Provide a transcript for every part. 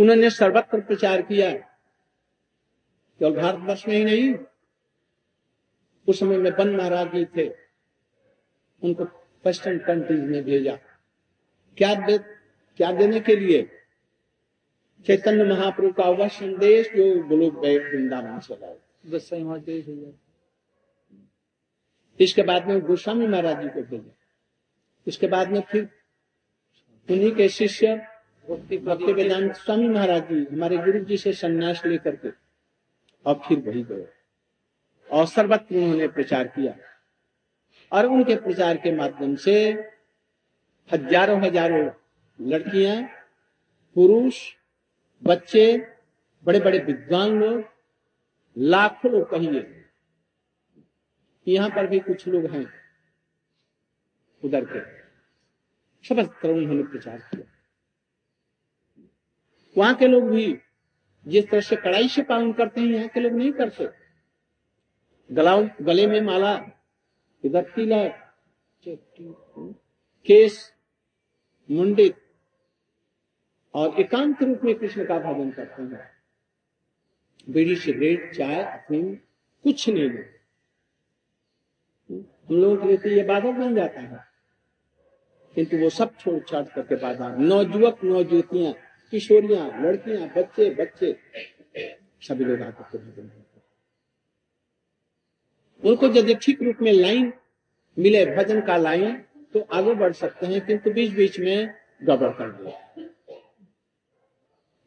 उन्होंने सर्वत्र प्रचार किया। केवल भारतवर्ष में ही नहीं उस समय में बन महाराज जी थे उनको वेस्टर्न कंट्रीज़ में भेजा। क्या दे क्या देने के लिए? चैतन्य महाप्रभु का वह संदेश जो गोलोक वृंदावन से लाए। बस वहाँ इसके बाद में गोस्वामी महाराज जी को भेजा। इसके बाद में फिर उन्हीं के शिष्य भक्ति वेदांत स्वामी महाराज जी हमारे गुरु जी से संन्यास लेकर के और फिर वही गए। और सर्वत्र उन्होंने प्रचार किया और उनके प्रचार के माध्यम से हज़ारों हज़ारों लड़कियाँ पुरुष बच्चे बड़े बड़े विद्वान लोग लाखों लोग कहिए यहाँ पर भी कुछ लोग हैं उधर के। सर्वत्र उन्होंने प्रचार किया। वहाँ के लोग भी जिस तरह से कड़ाई से पालन करते हैं, यहाँ के लोग नहीं करते। गला गले में माला, इधर तिलक केस मुंडित और एकांत रूप में कृष्ण का भजन करते हैं। बीड़ी सिगरेट, चाय, अफीम, कुछ नहीं लेते हम लोगों के लिए तो ये बाधक बन जाता है। किंतु वो सब छोड़ छाड़ करके बाधा नौजुवक नौजुतियाँ किशोरियाँ, लड़कियाँ, बच्चे बच्चे। सभी लोग आकर के भजन करते उनको यदि ठीक रूप में लाइन मिले, भजन का लाइन तो आगे बढ़ सकते हैं, किंतु बीच बीच में गड़बड़ कर दिया।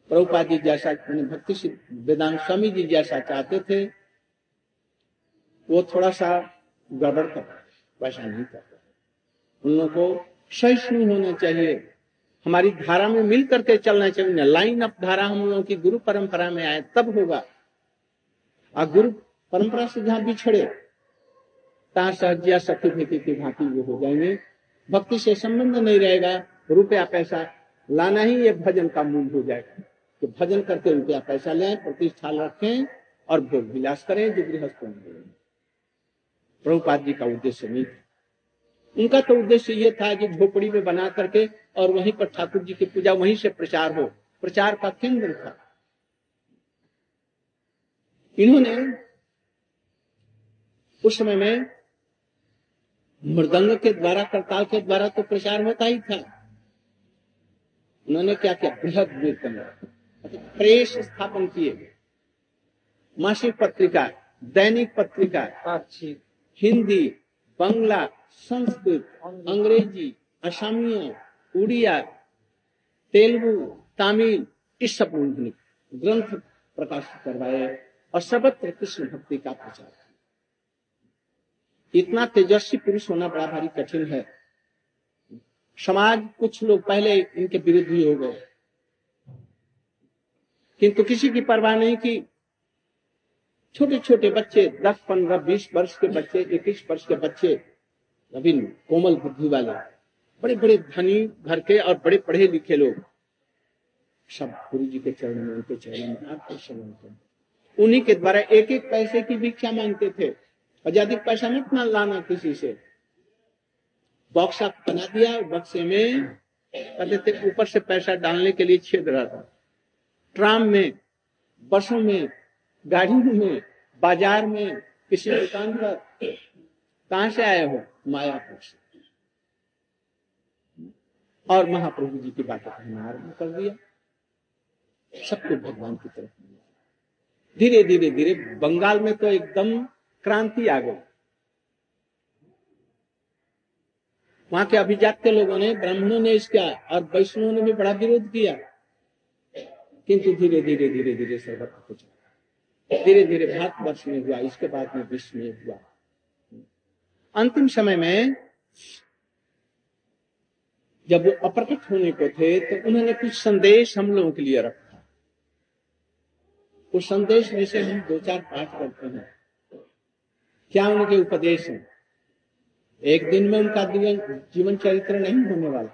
प्रभुपाद जी जैसा भक्ति वेदांत स्वामी जी जैसा चाहते थे, वो थोड़ा सा गड़बड़ कर वैसा नहीं करते उन लोगों को सहिष्णु होना चाहिए। हमारी धारा में मिल करके चलना चाहिए लाइन अप धारा हम लोगों की गुरु परंपरा में आए, तब होगा। और गुरु परंपरा से जहाँ बिछड़े तहां सहजिया सखी भेती की भांति वो हो जाएँगे। भक्ति से संबंध नहीं रहेगा, रुपया पैसा लाना ही ये भजन का मूल हो जाएगा। कि भजन करके रुपया पैसा लें, प्रतिष्ठा रखें और भोग विलास करें, जो गृहस्थों प्रभुपाद जी का उद्देश्य नहीं था। उनका तो उद्देश्य ये था कि झोपड़ी में बना करके और वहीं पर ठाकुर जी की पूजा वहीं से प्रचार हो। प्रचार का केंद्र था। इन्होंने उस समय में मृदंग के द्वारा करताल के द्वारा तो प्रचार होता ही था। उन्होंने क्या किया? बृहद कीर्तन प्रेस स्थापन किए। मासिक पत्रिका दैनिक पत्रिका हिंदी बांग्ला संस्कृत, अंग्रेज़ी, असमिया, उड़िया, तेलुगु, तमिल, इस सब उन्होंने ग्रंथ प्रकाशित करवाए और सर्वत्र कृष्ण भक्ति का प्रचार इतना तेजस्वी पुरुष होना बड़ा भारी कठिन है। समाज, कुछ लोग पहले इनके विरुद्ध ही हो गए। किंतु किसी की परवाह नहीं की। छोटे छोटे बच्चे, दस, पंद्रह, बीस वर्ष के बच्चे, इक्कीस वर्ष के बच्चे नवीन कोमल बुद्धि वाले बड़े बड़े धनी घर के और बड़े पढ़े लिखे लोग, सब गुरु जी के चरण में, उनके चरण में आपके शरण कर उन्हीं के द्वारा एक एक पैसे की भिक्षा मांगते थे। और पैसा मत ना लाना किसी से। बॉक्सा बना दिया, बक्से में कहते थे ऊपर से पैसा डालने के लिए छेद रहा था। ट्राम में, बसों में, गाड़ियों में, बाज़ार में, किसी दुकान पर कहा से आए हो मायापुर से। और महाप्रभु जी की बातों कहना आरंभ कर दिया। सबको भगवान की तरफ़ धीरे धीरे धीरे बंगाल में तो एकदम क्रांति आ गई। वहाँ के अभिजात के लोगों ने, ब्राह्मणों ने इसका और वैष्णवों ने भी बड़ा विरोध किया। किंतु धीरे धीरे धीरे धीरे सर्वत्र कुछ धीरे धीरे भारतवर्ष में हुआ, इसके बाद में विश्व में हुआ। अंतिम समय में जब वो अप्रकट होने को थे तो उन्होंने कुछ संदेश हम लोगों के लिए रखा। उस संदेश में से हम दो चार पाठ करते हैं। क्या उनके उपदेश हैं? एक दिन में उनका जीवन चरित्र नहीं होने वाला।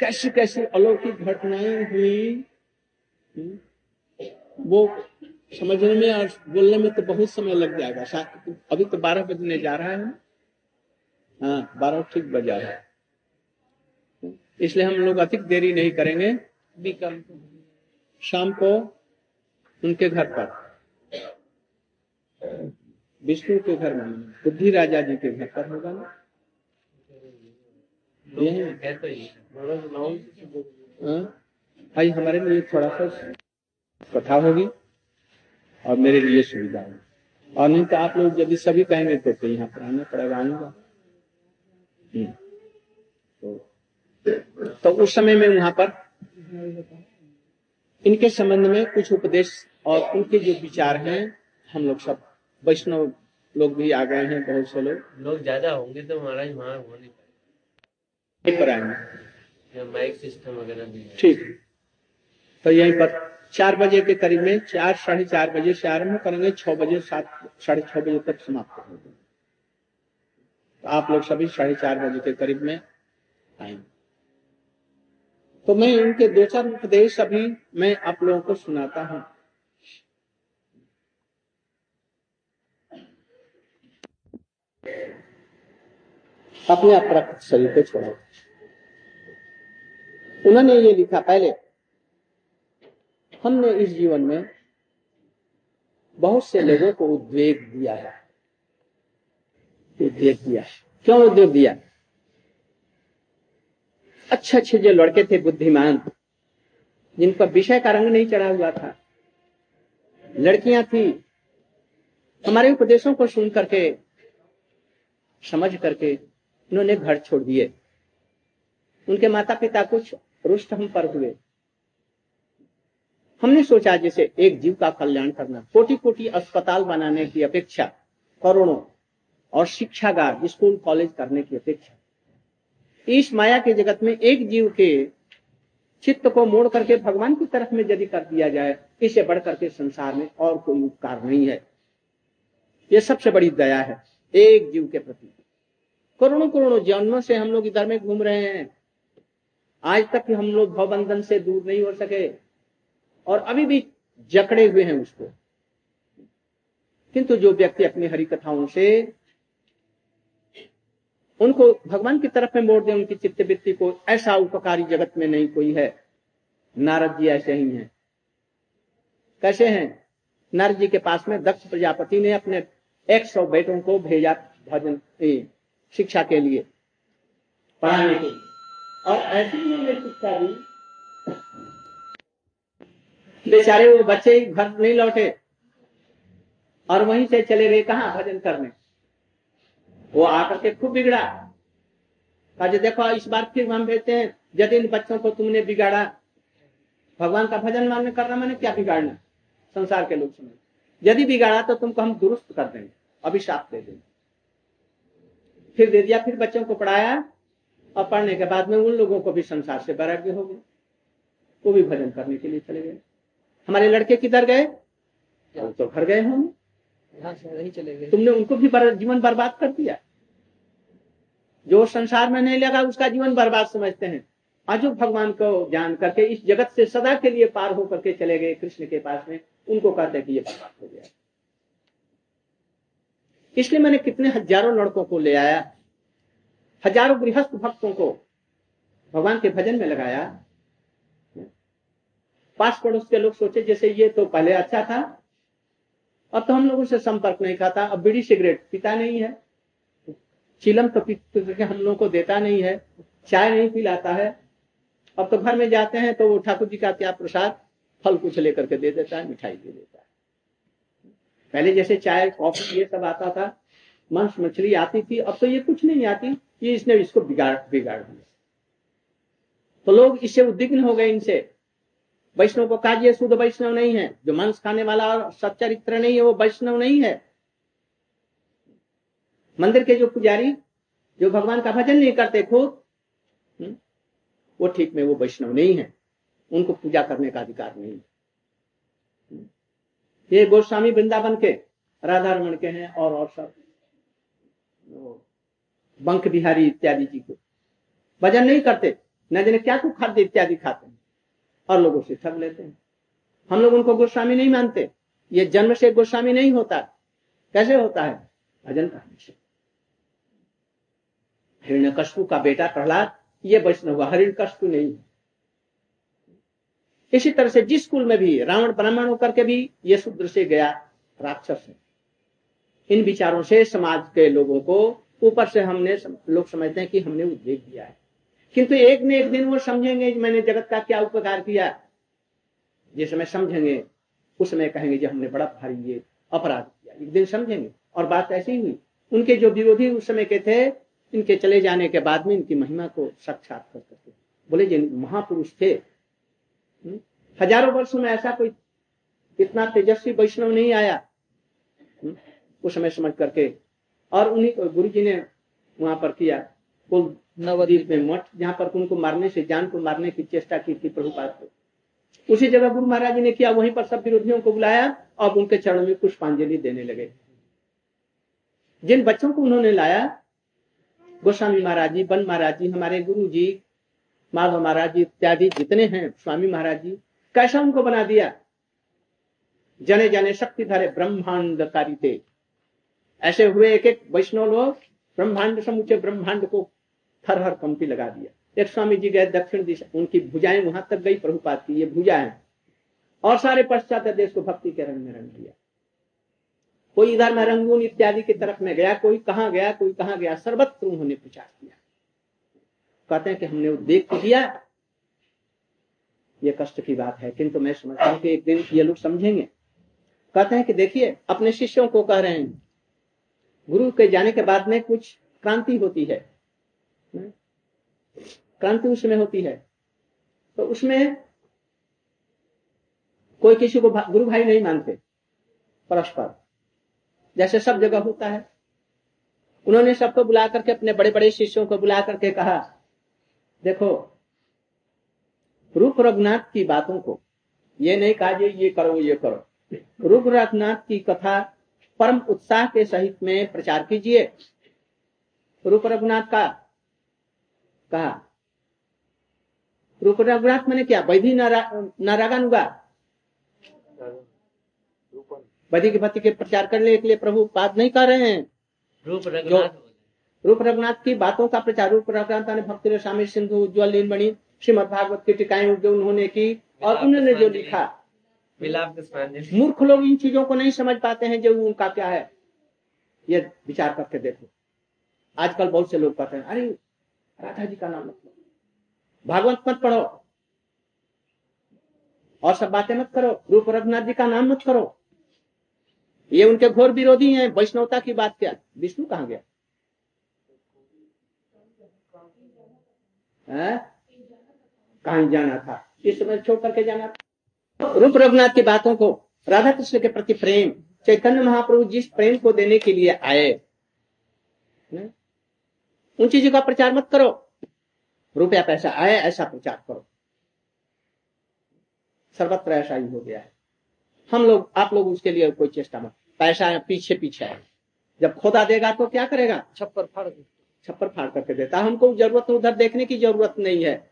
कैसी कैसी अलौकिक घटनाएँ हुई? वो समझने में और बोलने में तो बहुत समय लग जाएगा। अभी तो बारह बजने जा रहा है। हाँ बारह ठीक बजा है। इसलिए हम लोग अधिक देरी नहीं करेंगे। शाम को उनके घर पर। विष्णु के घर में बुद्धि राजा जी के घर पर होगा ना? भाई हाँ? हमारे लिए थोड़ा सा कथा होगी और मेरे लिए सुविधा होगी। और नहीं तो आप लोग यदि सभी कहेंगे तो, तो यहाँ पर आना पड़ेगा आऊँगा। तो, तो उस समय में वहाँ पर इनके संबंध में कुछ उपदेश और उनके जो विचार हैं हम लोग सब वैष्णव लोग भी आ गए हैं बहुत से लोग। लोग ज़्यादा होंगे तो महाराज वहाँ हो नहीं पाएँगे। पर आएँगे। माइक सिस्टम वगैरह भी ठीक। तो यहीं पर चार बजे के करीब में चार साढ़े चार बजे से आरंभ करेंगे छह बजे सात साढ़े छह बजे तक समाप्त होंगे। आप लोग सभी साढ़े चार बजे के करीब में आएँगे तो मैं इनके दो चार उपदेश अभी मैं आप लोगों को सुनाता हूँ। अपने अपराकृत शरीर को छोड़ो। उन्होंने ये लिखा पहले, हमने इस जीवन में बहुत से लोगों को उद्वेग दिया है। उद्वेग दिया। क्यों उद्वेग दिया? अच्छे अच्छे जो लड़के थे, बुद्धिमान, जिन पर विषय का रंग नहीं चढ़ा हुआ था। लड़कियाँ थी। हमारे उपदेशों को सुन करके, समझ करके उन्होंने घर छोड़ दिए। उनके माता पिता कुछ रुष्ट हम पर हुए। हमने सोचा जैसे एक जीव का कल्याण करना कोटि कोटि अस्पताल बनाने की अपेक्षा, करोड़ों और शिक्षागार स्कूल कॉलेज करने की अपेक्षा। इस माया के जगत में एक जीव के चित्त को मोड़ करके भगवान की तरफ़ में यदि कर दिया जाए, इसे बढ़ करके संसार में और कोई उपकार नहीं है। यह सबसे बड़ी दया है, एक जीव के प्रति। करोड़ों करोड़ों जन्मों से हम लोग इधर में घूम रहे हैं। आज तक हम लोग भवबंधन से दूर नहीं हो सके और अभी भी जकड़े हुए हैं उसको। किंतु जो व्यक्ति अपनी हरि कथाओं से उनको भगवान की तरफ़ में मोड़ दे, उनकी चित्तवृत्ति को। ऐसा उपकारी जगत में नहीं कोई है। नारद जी ऐसे ही हैं। कैसे हैं? नारद जी के पास में दक्ष प्रजापति ने अपने एक सौ बेटों को भेजा भजन शिक्षा के लिए, पढ़ाने के और ऐसी उन्होंने शिक्षा दी। बेचारे वो बच्चे घर नहीं लौटे। और वहीं से चले गए कहा भजन करने? वो आकर के खूब बिगड़ा। कहा, देखो, इस बार फिर हम भेजते हैं यदि इन बच्चों को तुमने बिगाड़ा। भगवान का भजन मानने करना मैंने क्या बिगाड़ना? संसार के लोग समझ यदि बिगाड़ा तो तुमको हम दुरुस्त कर देंगे, अभिशाप दे देंगे। फिर दे दिया, फिर बच्चों को पढ़ाया। और पढ़ने के बाद में उन लोगों को भी संसार से वैराग्य हो गए वो भी भजन करने के लिए चले गए। हमारे लड़के किधर गए? तो घर गए होंगे। चले गए। तुमने उनको भी बर, जीवन बर्बाद कर दिया। जो संसार में नहीं लगा उसका जीवन बर्बाद समझते हैं। अजो भगवान को जान करके इस जगत से सदा के लिए पार होकर के चले गए कृष्ण के पास में उनको कहते हैं कि ये बर्बाद हो गया। इसलिए मैंने कितने हज़ारों लड़कों को ले आया हज़ारों गृहस्थ भक्तों को भगवान के भजन में लगाया। पास पड़ोस के लोग सोचे जैसे ये तो पहले अच्छा था अब तो हम लोगों से संपर्क नहीं खाता। अब बीड़ी सिगरेट पीता नहीं है। चिलम तो करके हम लोगों को देता नहीं है। चाय नहीं पिलाता है। अब तो घर में जाते हैं तो वो ठाकुर जी का क्या प्रसाद फल कुछ लेकर के दे देता है, मिठाई दे देता है। पहले जैसे चाय, कॉफ़ी, ये सब आता था मांस मछली आती थी। अब तो ये कुछ नहीं आती। ये इसने इसको बिगाड़ बिगाड़ दिया। तो लोग इससे उद्विग्न हो गए इनसे। वैष्णव को कहा शुद्ध वैष्णव नहीं है। जो मांस खाने वाला और सच्चरित्र नहीं है वो वैष्णव नहीं है। मंदिर के जो पुजारी जो भगवान का भजन नहीं करते खुद हम्म, वो ठीक में वो वैष्णव नहीं है। उनको पूजा करने का अधिकार नहीं है। ये गोस्वामी वृंदावन के राधा रमन के हैं और और सब। बंक बिहारी इत्यादि जी को। भजन नहीं करते न जाने क्या कुछ खाद्य इत्यादि खाते और लोगों से ठग लेते हैं। हम लोग उनको गोस्वामी नहीं मानते। ये जन्म से गोस्वामी नहीं होता। कैसे होता है? भजन करने से हिरण्य कशु का बेटा प्रहलाद, ये वैष्णव हुआ हरिण कशु नहीं है। इसी तरह से जिस कुल में भी रावण ब्राह्मण होकर के भी ये शूद्र से गया राक्षस है। इन विचारों से समाज के लोगों को ऊपर से हमने लोग समझते हैं कि हमने उद्वेग दिया है। किंतु एक न एक दिन वो समझेंगे मैंने जगत का क्या उपकार किया। जिस समय समझेंगे उस समय कहेंगे जो हमने बड़ा भारी ये अपराध किया। एक दिन समझेंगे। और बात ऐसी हुई उनके जो विरोधी उस समय के थे इनके चले जाने के बाद में इनकी महिमा को साक्षात्कार करते बोले जिन महापुरुष थे। हम्म, हज़ारों वर्षों में ऐसा कोई इतना तेजस्वी वैष्णव नहीं आया। हम्म, उस समय समझ करके। और उन्हीं गुरु जी ने वहाँ पर किया। कुल नवद्वीप में मठ जहाँ पर उनको मारने से जान को मारने की चेष्टा की थी प्रभुपाद को। उसी जगह गुरु महाराज ने किया वहीं पर सब विरोधियों को बुलाया और उनके चरणों में पुष्पांजलि देने लगे। जिन बच्चों को उन्होंने लाया गोस्वामी महाराज जी बन महाराज जी हमारे गुरु जी माधव महाराज जी इत्यादि जितने हैं स्वामी महाराज जी कैसा उनको बना दिया? जने जने शक्ति धारे ब्रह्मांडकारी थे। ऐसे हुए एक एक वैष्णव लोग ब्रह्मांड समूचे ब्रह्मांड को थर हर कंपी लगा दिया। एक स्वामी जी गए दक्षिण दिशा, उनकी भुजाएँ वहाँ तक गई प्रभुपात की ये भुजाएँ। और सारे पश्चात देश को भक्ति के रंग में रंग दिया। कोई इधर में रंगून इत्यादि की तरफ़ में गया, कोई कहा गया, कोई कहा गया, सर्वत्र उन्होंने प्रचार किया। कहते हैं कि हमने उद्वेग को दिया ये कष्ट की बात है, किंतु मैं समझता हूँ कि एक दिन ये लोग समझेंगे। कहते हैं कि देखिए, अपने शिष्यों को कह रहे हैं, गुरु के जाने के बाद में कुछ क्रांति होती है। क्रांति उसमें होती है। तो उसमें कोई किसी को भा, गुरु भाई नहीं मानते परस्पर। जैसे सब जगह होता है। उन्होंने सबको बुला करके अपने बड़े बड़े शिष्यों को बुला करके कहा देखो रूप रघुनाथ की बातों को ये नहीं कहा जी ये करो ये करो। रूप रघुनाथ की कथा परम उत्साह के सहित में प्रचार कीजिए। रूप रघुनाथ का कहा रूप रघुनाथ मैंने क्या? वैधि नारागानुगा? वैदिक भक्ति के प्रचार करने के लिए प्रभु बात नहीं कर रहे हैं। रूप रघुनाथ रूप रघुनाथ की बातों का प्रचार रूप रघुनाथ ने भक्ति स्वामी सिंधु उज्ज्वल लीलमणि श्रीमद भागवत की टिकाएँ जो उन्होंने की और उन्होंने जो लिखा। मूर्ख लोग इन चीज़ों को नहीं समझ पाते हैं जो उनका क्या है। ये विचार करके देखो। आजकल बहुत से लोग कहते हैं। अरे राधा जी का नाम मत लो। भागवत मत पढ़ो। और सब बातें मत करो। रूप रघुनाथ जी का नाम मत करो। ये उनके घोर विरोधी हैं, वैष्णवता की बात क्या? विष्णु कहा गया? कहा जाना था? इस समय छोड़ करके जाना था। रूप रघुनाथ की बातों को राधा कृष्ण के प्रति प्रेम, चैतन्य महाप्रभु जिस प्रेम को देने के लिए आए उन चीज़ों का प्रचार मत करो। रुपया पैसा आए ऐसा प्रचार करो। सर्वत्र ऐसा ही हो गया है। हम लोग आप लोग उसके लिए कोई चेष्टा मत पैसा पीछे पीछे है। जब खोदा देगा तो क्या करेगा? छप्पर फाड़ छप्पर फाड़ करके देता हमको ज़रूरत उधर देखने की ज़रूरत नहीं है।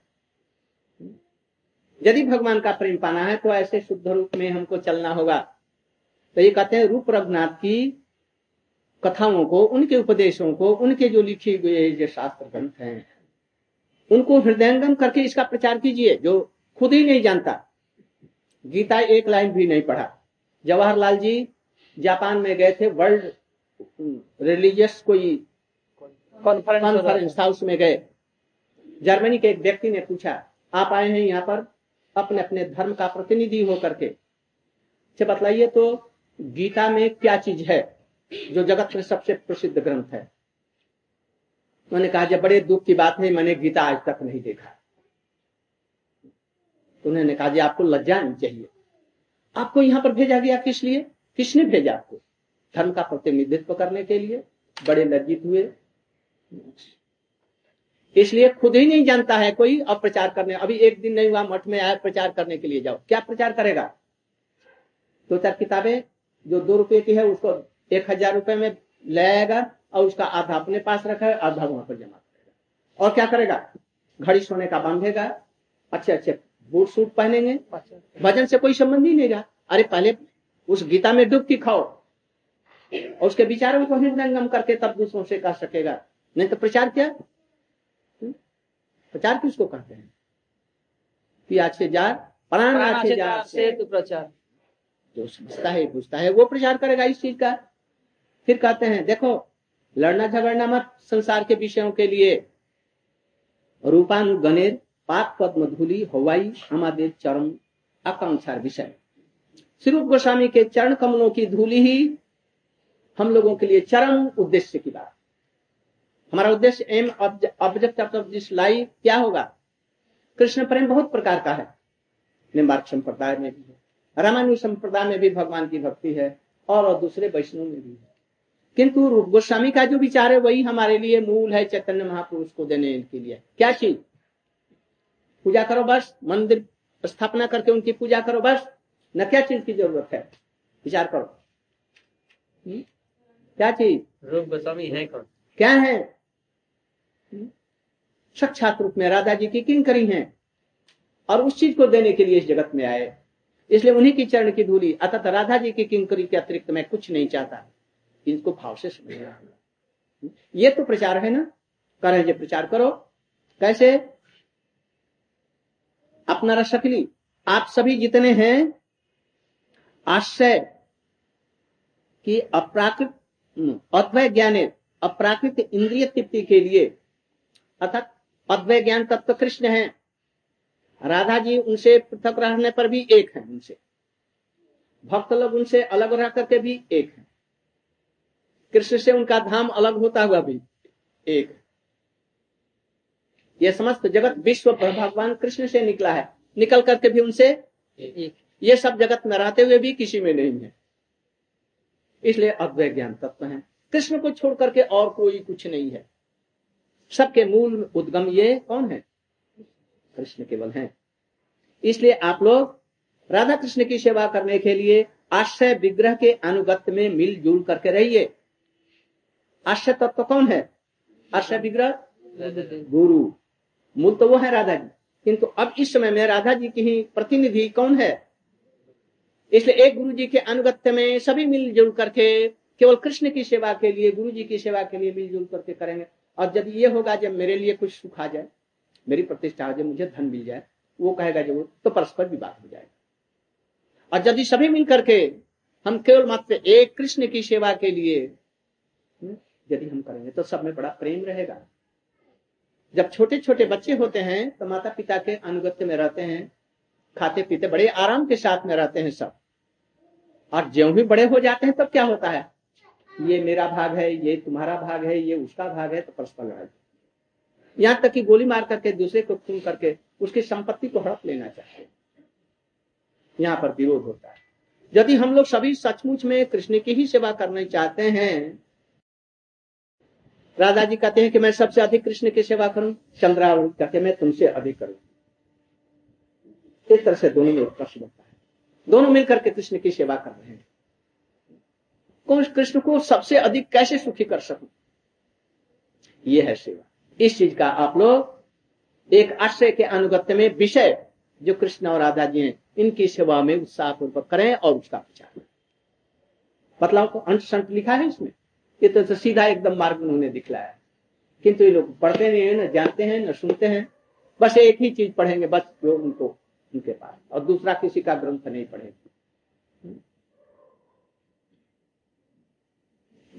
यदि भगवान का प्रेम पाना है तो ऐसे शुद्ध रूप में हमको चलना होगा। तो ये कहते हैं रूप रघुनाथ की कथाओं को उनके उपदेशों को उनके जो लिखे हुए जो शास्त्र ग्रंथ हैं उनको हृदयंगम करके इसका प्रचार कीजिए जो खुद ही नहीं जानता। गीता एक लाइन भी नहीं पढ़ा। जवाहरलाल जी जापान में गए थे वर्ल्ड रिलीजियस कोई कॉन्फ्रेंस हाउस में गए। जर्मनी के एक व्यक्ति ने पूछा आप आए हैं यहाँ पर अपने अपने धर्म का प्रतिनिधि होकर के? बतलाइए तो गीता में क्या चीज़ है? जो जगत में सबसे प्रसिद्ध ग्रंथ है। मैंने कहा, जब बड़े दुख की बात है मैंने गीता आज तक नहीं देखा। तो उन्होंने कहा, जी, आपको लज्जा नहीं चाहिए। आपको यहाँ पर भेजा गया किस लिए? किसने भेजा आपको? धर्म का प्रतिनिधित्व करने के लिए, बड़े लज्जित हुए। इसलिए खुद ही नहीं जानता है कोई अब प्रचार करने। अभी एक दिन नहीं हुआ, मठ में आया प्रचार करने के लिए जाओ। क्या प्रचार करेगा? दो तो चार किताबें, जो दो रुपए की है, उसको एक हज़ार रुपए में ले आएगा और उसका आधा अपने पास रखा है आधा वहाँ पर जमा करेगा। और क्या करेगा? घड़ी सोने का बांधेगा अच्छे अच्छे बूट सूट पहनेंगे। भजन से कोई संबंध ही नहीं रहा। अरे पहले उस गीता में डुबकी खाओ। और उसके विचारों को हृदयंगम करके तब दूसरों से कह सकेगा। नहीं तो प्रचार क्या? प्रचार किसको कहते हैं? पियाज के जार से तो प्रचार। जो समझता है बुझता है वो प्रचार करेगा इस चीज़ का। फिर कहते हैं देखो लड़ना झगड़ना मत संसार के विषयों के लिए। रूपानुगणेर पाप पद्म धूलि हवाई हमारे चरम आकांक्षा विषय। श्री रूप गोस्वामी के चरण कमलों की धूलि ही हम लोगों के लिए चरम उद्देश्य की बात। हमारा उद्देश्य aim object of this life क्या होगा? कृष्ण प्रेम बहुत प्रकार का है। निम्बार्क संप्रदाय में भी है रामायण संप्रदाय में भी भगवान की भक्ति है और, और दूसरे वैष्णव में भी है। किंतु रूप गोस्वामी का जो विचार है वही हमारे लिए मूल है चैतन्य महापुरुष को देने के लिए। क्या चीज़? पूजा करो बस मंदिर स्थापना करके उनकी पूजा करो बस न क्या चीज़ की ज़रूरत है? विचार करो। हुँ? हम्म? क्या चीज़? रूप गोस्वामी है कौन? क्या है? हम्म? साक्षात रूप में राधा जी की किंग करी है और उस चीज़ को देने के लिए इस जगत में आए। इसलिए उन्हीं की चरण की धूली अतः राधा जी की किंकरी के अतिरिक्त मैं कुछ नहीं चाहता। इनको भाव से समझना ये तो प्रचार है ना? कर जो, प्रचार करो। कैसे? अपना रसकली आप सभी जितने हैं आश्रय की अपराकृत, अद्वय ज्ञान, अपराकृत इंद्रिय तृप्ति के लिए, अर्थात अद्वय ज्ञान तत्व कृष्ण है। राधा जी उनसे पृथक रहने पर भी एक है उनसे। भक्त लोग उनसे अलग रह करके भी एक है। कृष्ण से उनका धाम अलग होता हुआ भी। एक। ये समस्त जगत विश्व भगवान कृष्ण से निकला है। निकल करके भी उनसे ये सब जगत में रहते हुए भी किसी में नहीं है। इसलिए अद्वय ज्ञान तत्व है। कृष्ण को छोड़ करके और कोई कुछ नहीं है। सबके मूल उद्गम ये कौन है? कृष्ण केवल है। इसलिए आप लोग राधा कृष्ण की सेवा करने के लिए आश्रय विग्रह के अनुगत्य में मिलजुल करके रहिए। आश्रय तत्व कौन है? आश्रय विग्रह गुरु। मूल तो वो है राधा जी। किंतु अब इस समय में राधा जी की ही प्रतिनिधि कौन है? इसलिए एक गुरु जी के अनुगत्य में सभी मिलजुल करके, केवल कृष्ण की सेवा के लिए, गुरु जी की सेवा के लिए मिलजुल करके करेंगे। और जब ये होगा, जब मेरे लिए कुछ सुख आ जाए, मेरी प्रतिष्ठा हो जाए, मुझे धन मिल जाए, वो कहेगा जब तो परस्पर विवाद हो जाएगा। और यदि सभी मिल करके हम केवल मात्र एक कृष्ण की सेवा के लिए यदि हम करेंगे तो सब में बड़ा प्रेम रहेगा। जब छोटे छोटे बच्चे होते हैं तो माता पिता के अनुगत्य में रहते हैं खाते पीते बड़े आराम के साथ में रहते हैं सब। और ज्यो भी बड़े हो जाते हैं, तब क्या होता है? ये मेरा भाग है, ये तुम्हारा भाग है, ये उसका भाग है तो परस्पर लड़ाई। यहाँ तक कि गोली मार करके दूसरे को खून करके उसकी संपत्ति को हड़प लेना चाहिए। यहाँ पर विरोध होता है। यदि हम लोग सभी सचमुच में कृष्ण की ही सेवा करना चाहते हैं राधा जी कहते हैं कि मैं सबसे अधिक कृष्ण की सेवा करूँ चंद्रावृत कहते मैं तुमसे अधिक करूँ। इस तरह से दोनों में उत्कर्ष बनता है। दोनों मिलकर के कृष्ण की सेवा कर रहे हैं। कृष्ण को सबसे अधिक कैसे सुखी कर सकूँ? यह है सेवा। इस चीज़ का आप लोग एक आश्रय के अनुगत्य में विषय जो कृष्ण और राधा जी हैं, इनकी सेवा में उत्साह पूर्वक करें और उसका प्रचार बतलाव को अंश संत लिखा है इसमें ये तो, तो सीधा एकदम मार्ग उन्होंने दिखलाया। किंतु ये लोग पढ़ते नहीं है ना जानते हैं न सुनते हैं। बस एक ही चीज़ पढ़ेंगे बस जो उनको उनके पास। और दूसरा किसी का ग्रंथ नहीं पढ़ेंगे।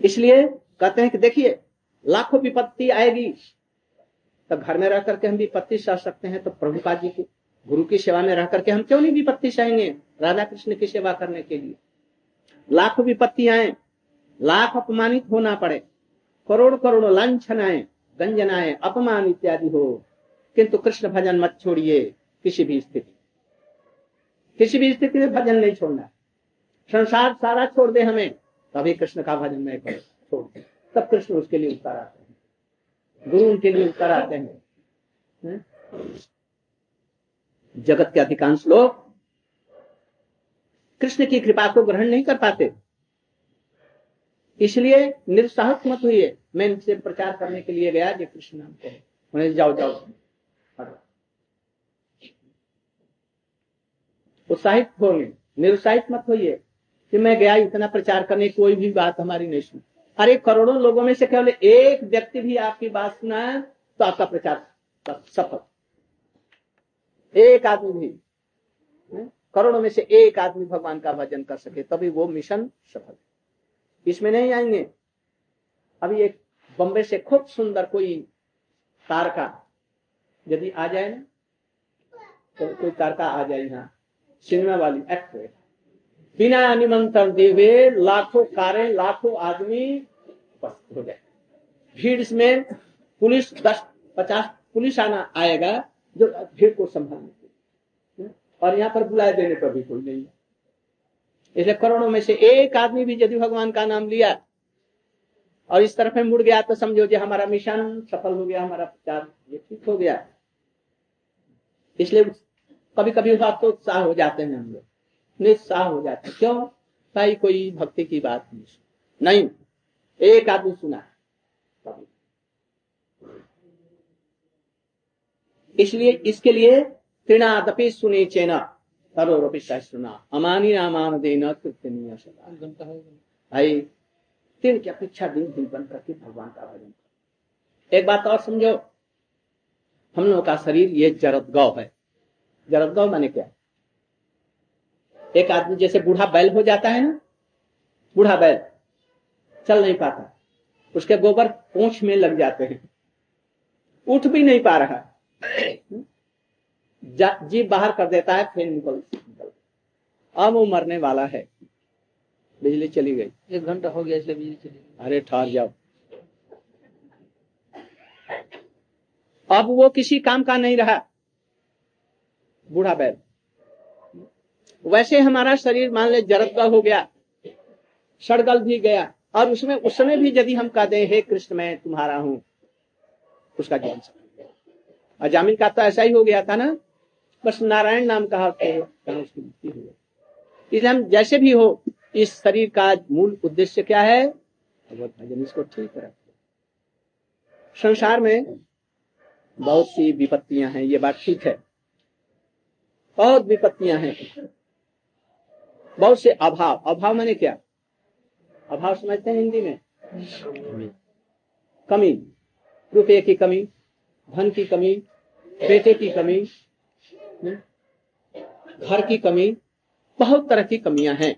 इसलिए कहते हैं कि देखिए लाखों विपत्ति आएगी। तो घर में रह करके हम विपत्ति सह सकते हैं। तो प्रभुपा जी की गुरु की सेवा में रह करके हम क्यों नहीं विपत्ति सहेंगे राधा कृष्ण की सेवा करने के लिए। लाखों विपत्ति आए। लाख अपमानित होना पड़े। करोड़ करोड़ लाछन आए गंजनाए, अपमान इत्यादि हो। किंतु कृष्ण भजन मत छोड़िए किसी भी स्थिति। किसी भी स्थिति में भजन नहीं छोड़ना। संसार सारा छोड़ दे हमें, तभी कृष्ण का भजन नहीं करो, छोड़ दे। तब कृष्ण उसके लिए उत्तर आते हैं। गुरु उनके लिए उत्तर आते हैं? जगत के अधिकांश लोग कृष्ण की कृपा को ग्रहण नहीं कर पाते। इसलिए निरुत्साहित मत हुई मैं इनसे प्रचार करने के लिए गया जय कृष्ण नाम को। उन्हें जाओ जाओ। उत्साहित होंगे। निरुत्साहित मत होइए कि मैं गया, इतना प्रचार करने कोई भी बात हमारी नहीं सुनी। अरे, करोड़ों लोगों में से केवल एक व्यक्ति भी आपकी बात सुना है तो आपका प्रचार सफल। एक आदमी भी करोड़ों में से एक आदमी भगवान का भजन कर सके, तभी वो मिशन सफल है। इसमें नहीं आएँगे। अभी एक बम्बे से खूब सुंदर कोई तारका यदि आ जाए ना तो कोई तारका आ जाए यहाँ। सिनेमा वाली एक्ट्रेस बिना निमंत्रण दिए लाखों कारें, लाखों आदमी उपस्थित हो जाए। भीड़ में पुलिस दस, पचास पुलिस आना आएगा जो भीड़ को संभालने और यहाँ पर बुलाए देने पर भी कोई नहीं है। इसलिए करोड़ों में से एक आदमी भी यदि भगवान का नाम लिया और इस तरफ़ में मुड़ गया तो समझो जो हमारा मिशन सफल हो गया, हमारा प्रचार ये ठीक हो गया। इसलिए कभी कभी तो उत्साह हो जाते हैं हम लोग। निस्साह हो जाते हैं। क्यों? भाई, कोई भक्ति की बात नहीं नहीं, एक आदमी सुना। इसलिए इसके लिए तृणादपि सुनी चेना। तरोरपि सुना अमानी नामान देना कृत्यनीय भाई तीन की अपेक्षा दिन दिन बन करके भगवान का भजन एक बात और समझो हम लोगों का शरीर ये जरद गौ है जरद गौ माने क्या एक आदमी जैसे बूढ़ा बैल हो जाता है ना बूढ़ा बैल चल नहीं पाता उसके गोबर पूछ में लग जाते हैं उठ भी नहीं पा रहा जीप बाहर कर देता है फिर निकल निकल। अब वो मरने वाला है। बिजली चली गई। एक घंटा हो गया इसलिए बिजली चली गई। अरे ठहर जाओ। अब वो किसी काम का नहीं रहा। बूढ़ा बैल। वैसे हमारा शरीर मान ले जरद हो गया सड़गल भी गया और उसमें उस समय भी यदि हम कह दें हे कृष्ण मैं तुम्हारा हूँ। उसका ज्ञान सफल और जामिन का तो ऐसा ही हो गया था ना? बस नारायण नाम कहा तो उसकी मृत्यु हो इसलिए हम जैसे भी हो इस शरीर का मूल उद्देश्य क्या है? भगवत भजन इसको ठीक रखे। संसार में बहुत सी विपत्तियाँ हैं ये बात ठीक है। बहुत विपत्तियाँ हैं। बहुत से अभाव। अभाव मैंने क्या? अभाव समझते हैं हिंदी में? कमी। रुपये की कमी धन की कमी बेटे की कमी घर की कमी, बहुत तरह की कमियाँ हैं।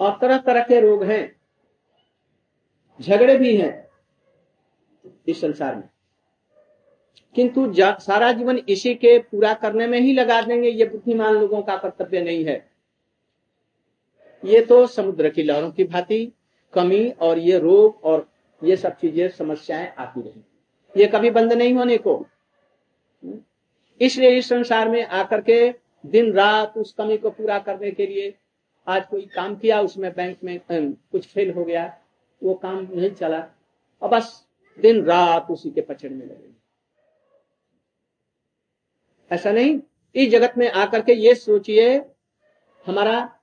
और तरह तरह के रोग हैं। झगड़े भी हैं इस संसार में। किंतु सारा जीवन इसी के पूरा करने में ही लगा देंगे, ये बुद्धिमान लोगों का कर्तव्य नहीं है। ये तो समुद्र की लहरों की भांति कमी और ये रोग और ये सब चीज़ें, समस्याएँ आती रही। ये कभी बंद नहीं होने को। इसलिए इस संसार में आकर के दिन रात उस कमी को पूरा करने के लिए आज कोई काम किया, उसमें बैंक में कुछ फेल हो गया वो काम नहीं चला। और बस दिन रात उसी के पचड़ में लगे। ऐसा नहीं, इस जगत में आकर के ये सोचिए, हमारा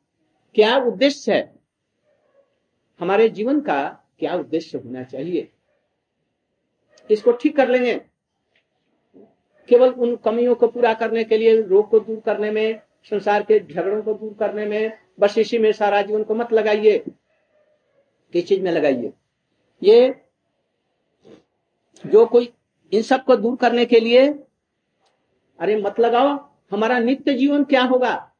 क्या उद्देश्य है? हमारे जीवन का क्या उद्देश्य होना चाहिए? इसको ठीक कर लेंगे। केवल उन कमियों को पूरा करने के लिए, रोग को दूर करने में, संसार के झगड़ों को दूर करने में, बस इसी में सारा जीवन को मत लगाइए। किस चीज़ में लगाइए? ये जो कोई इन सबको दूर करने के लिए, अरे मत लगाओ, हमारा नित्य जीवन क्या होगा?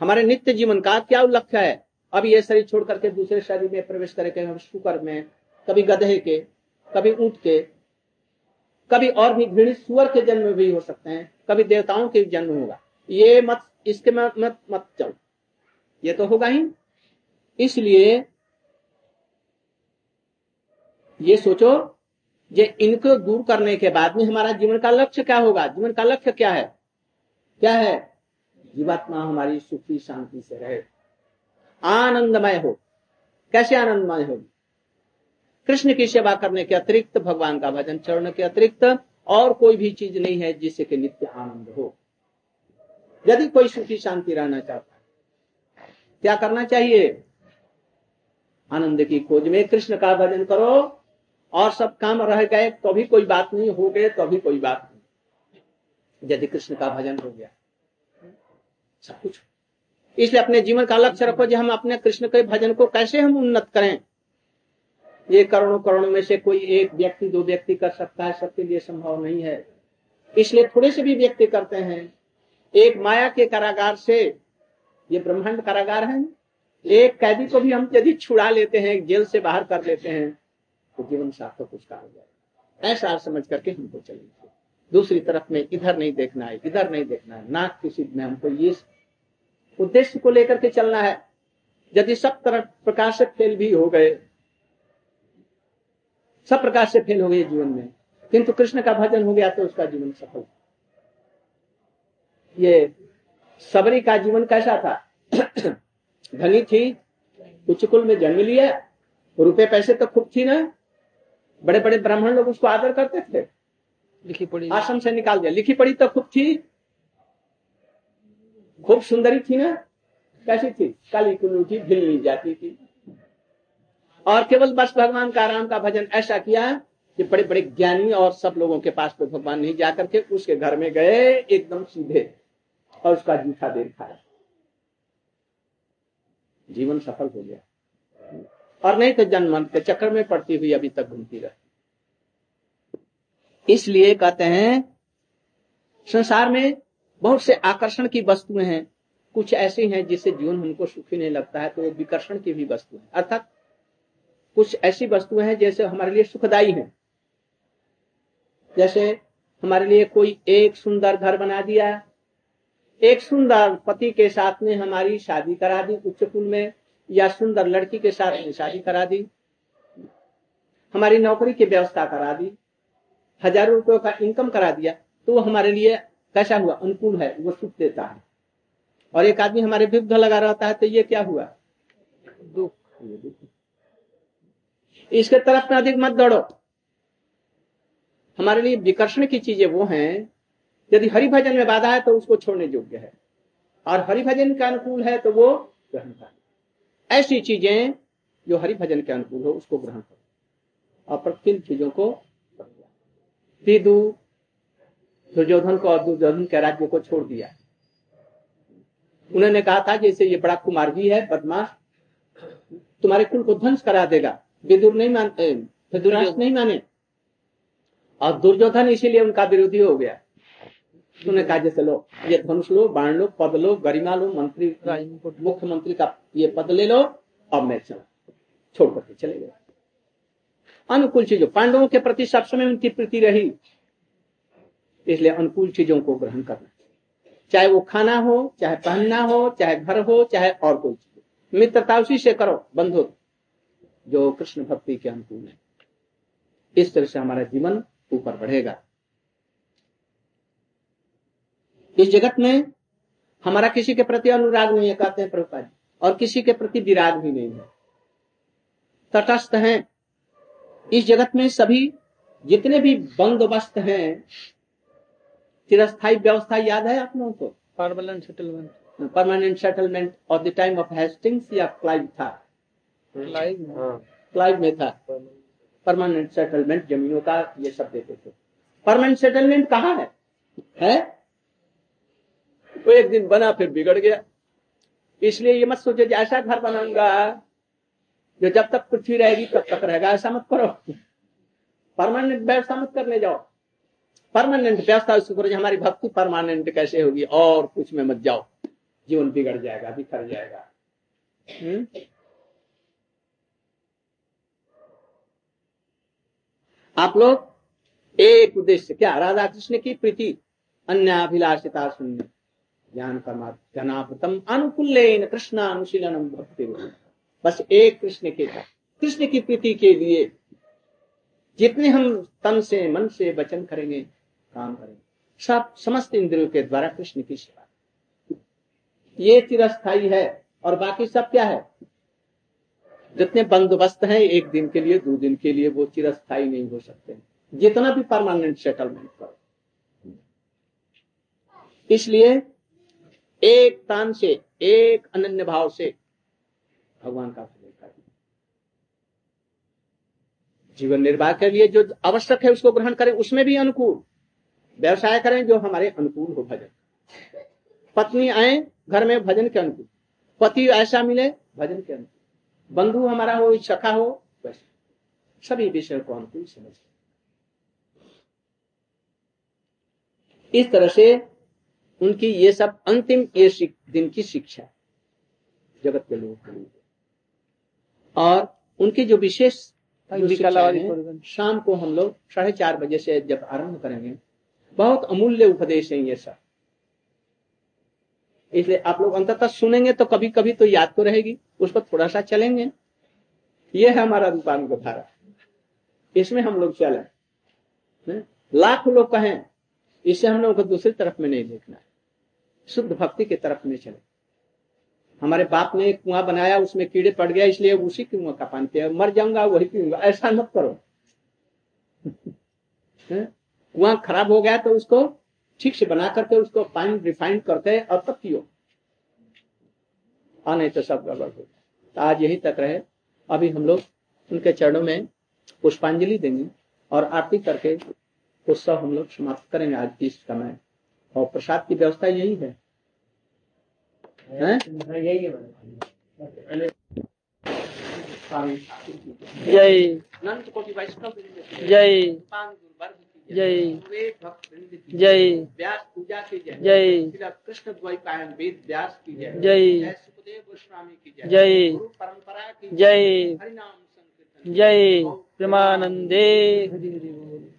हमारे नित्य जीवन का क्या लक्ष्य है? अब ये शरीर छोड़ करके दूसरे शरीर में प्रवेश करेंगे शुक्र में, कभी गधे के, कभी ऊँट के कभी और भी घृणित सुअर के जन्म भी हो सकते हैं, कभी देवताओं के जन्म होगा। ये मत, इसके मत मत मत चलो। ये तो होगा ही। इसलिए ये सोचो ये इनको दूर करने के बाद में हमारा जीवन का लक्ष्य क्या होगा? जीवन का लक्ष्य क्या है? क्या है? जीवात्मा हमारी सुखी, शांति से रहे। आनंदमय हो। कैसे आनंदमय होगी? कृष्ण की सेवा करने के अतिरिक्त, भगवान का भजन चरण के अतिरिक्त, और कोई भी चीज़ नहीं है जिससे कि नित्य आनंद हो। यदि कोई सुखी, शांति रहना चाहता है, क्या करना चाहिए? आनंद की खोज में कृष्ण का भजन करो, और सब काम रह गए तो भी कोई बात नहीं, हो गए तो भी कोई बात नहीं। यदि कृष्ण का भजन हो गया, सब कुछ। इसलिए अपने जीवन का लक्ष्य रखो जो हम अपने कृष्ण के भजन को कैसे हम उन्नत करें। ये करोड़ों करोड़ों में से कोई एक व्यक्ति, दो व्यक्ति कर सकता है, सबके लिए संभव नहीं है। इसलिए थोड़े से भी व्यक्ति करते हैं। एक माया के कारागार से, ये ब्रह्मांड कारागार है। एक कैदी को भी हम यदि छुड़ा लेते हैं, जेल से बाहर कर लेते हैं तो जीवन सार्थक उसका हो जाएगा। ऐसा समझ करके हमको चलेंगे दूसरी तरफ़ में इधर नहीं देखना है, इधर नहीं देखना है। नाक किसी में हमको ये उद्देश्य को लेकर के चलना है। यदि सब तरफ़ प्रकार से फेल भी हो गए सब प्रकार से फेल हो गए जीवन में। किंतु कृष्ण का भजन हो गया तो उसका जीवन सफल। ये सबरी का जीवन कैसा था? धनी थी उच्च कुल में जन्म लिया रुपए पैसे तो खूब थी ना। बड़े बड़े ब्राह्मण लोग उसको आदर करते थे। लिखी पड़ी। आश्रम से निकाल दिया। लिखी पड़ी तो खूब थी। खूब सुंदरी थी ना। कैसी थी? काली कुल्लू थी भिलनी जाती थी। और केवल बस भगवान का राम का भजन ऐसा किया कि बड़े बड़े ज्ञानी और सब लोगों के पास तो भगवान नहीं जाकर के उसके घर में गए, एकदम सीधे और उसका जूठा देर खाया। जीवन सफल हो गया। और नहीं तो जन्म के चक्कर में पड़ती हुई अभी तक घूमती रहती इसलिए कहते हैं, संसार में बहुत से आकर्षण की वस्तुएँ हैं। कुछ ऐसी हैं जिससे जीवन हमको सुखी नहीं लगता है तो वो विकर्षण की भी वस्तु है। अर्थात कुछ ऐसी वस्तुएँ हैं जैसे हमारे लिए सुखदायी हैं। जैसे हमारे लिए कोई एक सुंदर घर बना दिया। एक सुंदर पति के साथ में हमारी शादी करा दी उच्च कुल में या सुंदर लड़की के साथ में शादी करा दी। हमारी नौकरी की व्यवस्था करा दी। हज़ारों रुपयों का इनकम करा दिया। तो वो हमारे लिए कैसा हुआ? अनुकूल है वो सुख देता है। और एक आदमी हमारे विरुद्ध लगा रहता है तो ये क्या हुआ? दुख। इसके तरफ़ में अधिक मत दौड़ो। हमारे लिए विकर्षण की चीज़ें वो हैं, यदि हरि भजन में बाधा है तो उसको छोड़ने योग्य है। और हरि भजन के अनुकूल है तो वो ग्रहण कर ऐसी चीज़ें जो हरि भजन के अनुकूल हो, उसको ग्रहण करो। और प्रतिकूल चीज़ों को दुर्योधन को और दुर्योधन के राज्य को छोड़ दिया। उन्होंने कहा था जैसे ये बड़ा कुमार भी है, बदमाश, तुम्हारे कुल को ध्वंस करा देगा। विदुर नहीं मानते विदुराज नहीं माने। और दुर्योधन इसीलिए उनका विरोधी हो गया। उन्होंने कहा जैसे लो। ये धनुष लो बाण लो पद लो गरिमा लो मंत्री मुख्यमंत्री का ये पद ले लो और मैं चला। छोड़ करके चले गए। अनुकूल चीज़ों पांडवों के प्रति सब समय उनकी प्रीति रही। इसलिए अनुकूल चीज़ों को ग्रहण करना चाहे वो खाना हो चाहे पहनना हो चाहे घर हो चाहे और कोई चीज़ मित्रता उसी से करो बंधु। जो कृष्ण भक्ति के अनुकूल है। इस तरह से हमारा जीवन ऊपर बढ़ेगा। इस जगत में हमारा किसी के प्रति अनुराग नहीं है कहते हैं प्रभुपाद और किसी के प्रति विराग भी नहीं है। तटस्थ हैं। इस जगत में सभी जितने भी बंदोबस्त हैं चिरस्थाई व्यवस्था याद है आप लोगों को? Permanent settlement permanent settlement of the time of Hastings या क्लाइव था क्लाइव में? था। परमानेंट सेटलमेंट जमीनों का ये सब देते थे। परमानेंट सेटलमेंट कहाँ है? है? वो एक दिन बना फिर बिगड़ गया। इसलिए ये मत सोचो ऐसा घर बनाऊँगा जो जब तक पृथ्वी रहेगी तब तक रहेगा। ऐसा मत करो। परमानेंट व्यवस्था मत करने जाओ। परमानेंट व्यवस्था उसको करो हमारी भक्ति परमानेंट कैसे होगी? और कुछ में मत जाओ। जीवन बिगड़ जाएगा बिखर जाएगा। हुँ? आप लोग एक उद्देश्य क्या? राधा कृष्ण की प्रीति अन्य अभिलाषिता शून्य ज्ञान परमात्म अनुकूल कृष्ण अनुशीलनम भक्ति बस एक कृष्ण के कृष्ण की प्रीति के लिए जितने हम तन से, मन से वचन करेंगे, काम करेंगे। सब, समस्त इंद्रियों के द्वारा कृष्ण की सेवा। ये चिरस्थाई है और बाकी सब क्या है? जितने बंदोबस्त हैं, एक दिन के लिए, दो दिन के लिए, वो चिरस्थाई नहीं हो सकते। जितना भी परमानेंट सेटलमेंट करो। इसलिए एक तान से, एक अनन्य भाव से भगवान का भजन करें जीवन निर्वाह के लिए जो आवश्यक है, उसको ग्रहण करें। उसमें भी अनुकूल। व्यवसाय करें जो हमारे अनुकूल हो भजन। पत्नी आए, घर में भजन के अनुकूल। पति ऐसा मिले, भजन के अनुकूल। बंधु हमारा हो सखा हो वैसे सभी विषय को अनुकूल समझ इस तरह से उनकी ये सब अंतिम ये दिन की शिक्षा जगत के लोगों के लिए। और उनकी जो विशेष शाम को हम लोग साढ़े चार बजे से जब आरंभ करेंगे बहुत अमूल्य उपदेश है ये सब। इसलिए आप लोग अंततः सुनेंगे तो कभी कभी तो याद तो रहेगी, उस पर थोड़ा सा चलेंगे। ये है हमारा रूपानुग इसमें हम लोग चले। लाख लोग कहें इससे हम लोग को दूसरी तरफ़ में नहीं देखना है। शुद्ध भक्ति की तरफ़ में चले। हमारे बाप ने एक कुआँ बनाया, उसमें कीड़े पड़ गया, इसलिए उसी कुआँ का पानी पिया मर जाऊँगा, वही पीऊँगा। ऐसा मत करो। कुआँ खराब हो गया तो उसको ठीक से बना करके उसको पानी रिफाइंड करके और तब पियो। हाँ नहीं तो सब गड़बड़ हो तो आज यही तक रहे। अभी हम लोग उनके चरणों में पुष्पांजलि देंगे और आरती करके उत्सव हम लोग समाप्त करेंगे आज की समय। और प्रसाद की व्यवस्था यही है। जय। जय। जय जय व्यास पूजा की जय जय कृष्ण द्वैपायन वेद व्यास की जय जय सुखदेव गोस्वामी की जय जय परंपरा की जय हरिनाम संकीर्तन जय प्रेमानंदे हरि हरि बोल